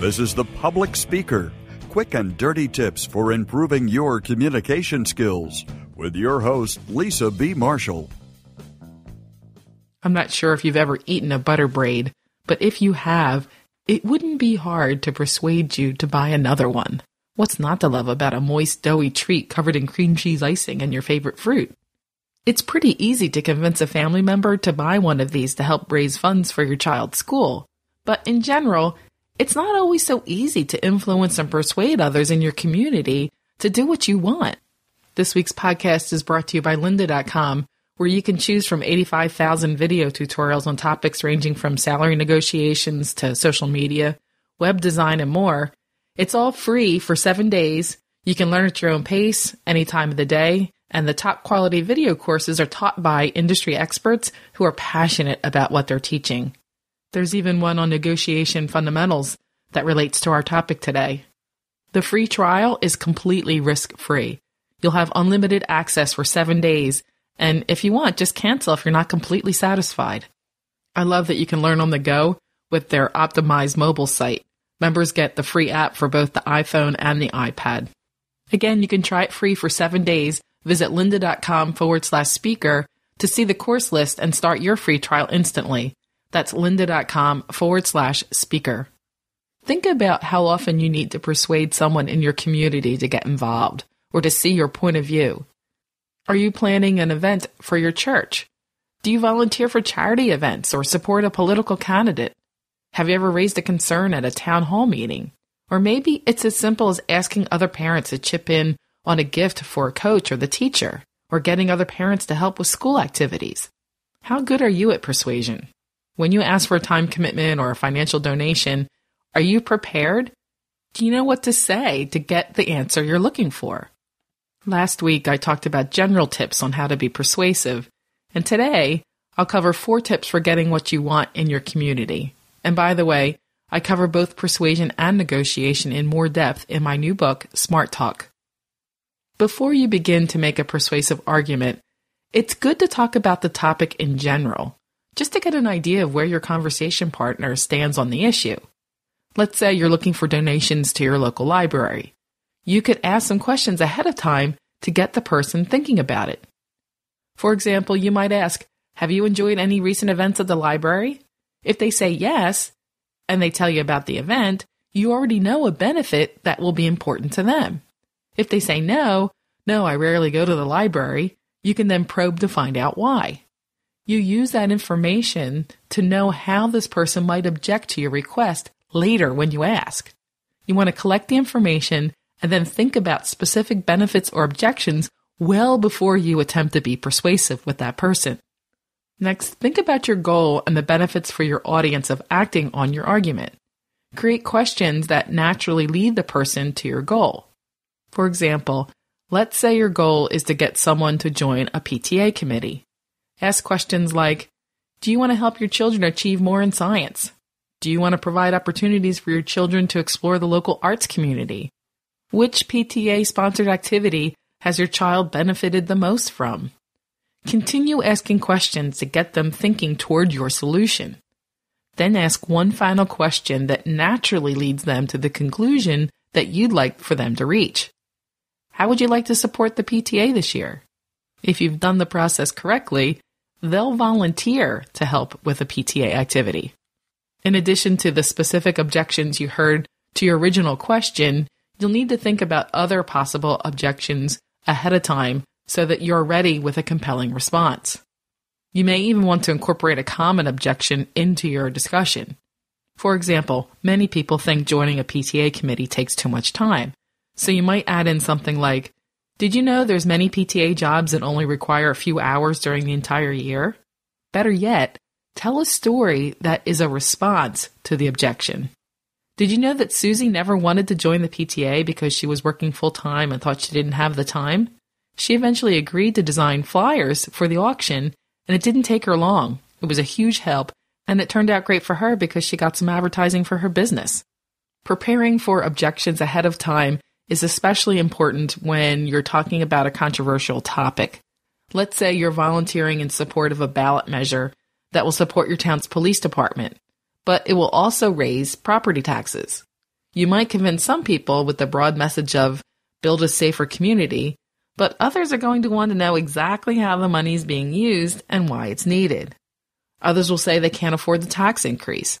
This is The Public Speaker quick and dirty tips for improving your communication skills with your host, Lisa B. Marshall. I'm not sure if you've ever eaten a butter braid, but if you have, it wouldn't be hard to persuade you to buy another one. What's not to love about a moist, doughy treat covered in cream cheese icing and your favorite fruit? It's pretty easy to convince a family member to buy one of these to help raise funds for your child's school. But in general, it's not always so easy to influence and persuade others in your community to do what you want. This week's podcast is brought to you by lynda.com, where you can choose from 85,000 video tutorials on topics ranging from salary negotiations to social media, web design, and more. It's all free for seven days. You can learn at your own pace, any time of the day, and the top quality video courses are taught by industry experts who are passionate about what they're teaching. There's even one on negotiation fundamentals that relates to our topic today. The free trial is completely risk free. You'll have unlimited access for seven days and if you want, just cancel if you're not completely satisfied. I love that you can learn on the go with their optimized mobile site. Members get the free app for both the iPhone and the iPad. Again, you can try it free for seven days. Visit lynda.com forward slash speaker to see the course list and start your free trial instantly. That's lynda.com forward slash speaker. Think about how often you need to persuade someone in your community to get involved or to see your point of view. Are you planning an event for your church? Do you volunteer for charity events or support a political candidate? Have you ever raised a concern at a town hall meeting? Or maybe it's as simple as asking other parents to chip in on a gift for a coach or the teacher, or getting other parents to help with school activities. How good are you at persuasion? When you ask for a time commitment or a financial donation, are you prepared? Do you know what to say to get the answer you're looking for? Last week, I talked about general tips on how to be persuasive, and today, I'll cover four tips for getting what you want in your community. And by the way, I cover both persuasion and negotiation in more depth in my new book, Smart Talk. Before you begin to make a persuasive argument, it's good to talk about the topic in general, just to get an idea of where your conversation partner stands on the issue. Let's say you're looking for donations to your local library you could ask some questions ahead of time to get the person thinking about it. For example, you might ask, Have you enjoyed any recent events at the library? If they say yes, and they tell you about the event, you already know a benefit that will be important to them. If they say no, no, I rarely go to the library, you can then probe to find out why. You use that information to know how this person might object to your request later when you ask. You want to collect the information and then think about specific benefits or objections well before you attempt to be persuasive with that person. Next, think about your goal and the benefits for your audience of acting on your argument. Create questions that naturally lead the person to your goal. For example, let's say your goal is to get someone to join a PTA committee. Ask questions like Do you want to help your children achieve more in science? Do you want to provide opportunities for your children to explore the local arts community? Which PTA sponsored activity has your child benefited the most from? Continue asking questions to get them thinking toward your solution. Then ask one final question that naturally leads them to the conclusion that you'd like for them to reach. How would you like to support the PTA this year? If you've done the process correctly, they'll volunteer to help with a PTA activity. In addition to the specific objections you heard to your original question, you'll need to think about other possible objections ahead of time so that you're ready with a compelling response. You may even want to incorporate a common objection into your discussion. For example, many people think joining a PTA committee takes too much time. So you might add in something like, Did you know there's many PTA jobs that only require a few hours during the entire year? Better yet, tell a story that is a response to the objection. Did you know that Susie never wanted to join the PTA because she was working full time and thought she didn't have the time? She eventually agreed to design flyers for the auction, and it didn't take her long. It was a huge help, and it turned out great for her because she got some advertising for her business. Preparing for objections ahead of time is especially important when you're talking about a controversial topic. Let's say you're volunteering in support of a ballot measure that will support your town's police department but it will also raise property taxes. You might convince some people with the broad message of build a safer community, but others are going to want to know exactly how the money is being used and why it's needed. Others will say they can't afford the tax increase.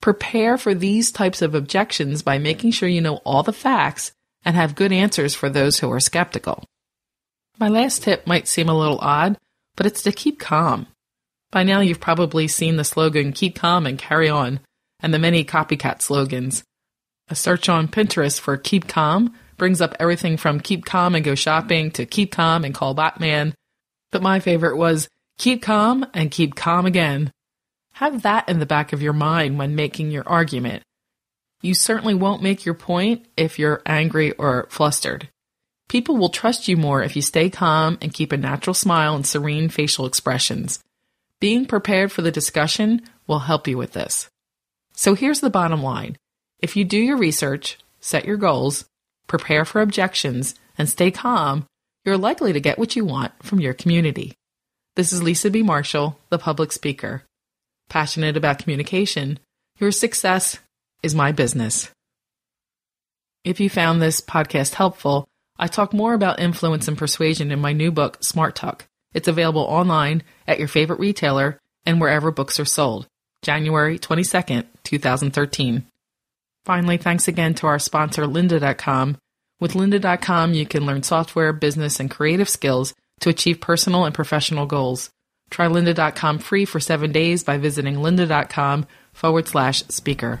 Prepare for these types of objections by making sure you know all the facts and have good answers for those who are skeptical. My last tip might seem a little odd, but it's to keep calm. By now, you've probably seen the slogan Keep Calm and Carry On, and the many copycat slogans. A search on Pinterest for Keep Calm brings up everything from Keep Calm and Go Shopping to Keep Calm and Call Batman. But my favorite was Keep Calm and Keep Calm Again. Have that in the back of your mind when making your argument. You certainly won't make your point if you're angry or flustered. People will trust you more if you stay calm and keep a natural smile and serene facial expressions. Being prepared for the discussion will help you with this. So here's the bottom line. If you do your research, set your goals, prepare for objections, and stay calm, you're likely to get what you want from your community. This is Lisa B. Marshall, the public speaker. Passionate about communication, your success is my business. If you found this podcast helpful, I talk more about influence and persuasion in my new book, Smart Talk. It's available online at your favorite retailer and wherever books are sold. January 22nd, 2013. Finally, thanks again to our sponsor, lynda.com. With lynda.com, you can learn software, business, and creative skills to achieve personal and professional goals. Try lynda.com free for seven days by visiting lynda.com forward slash speaker.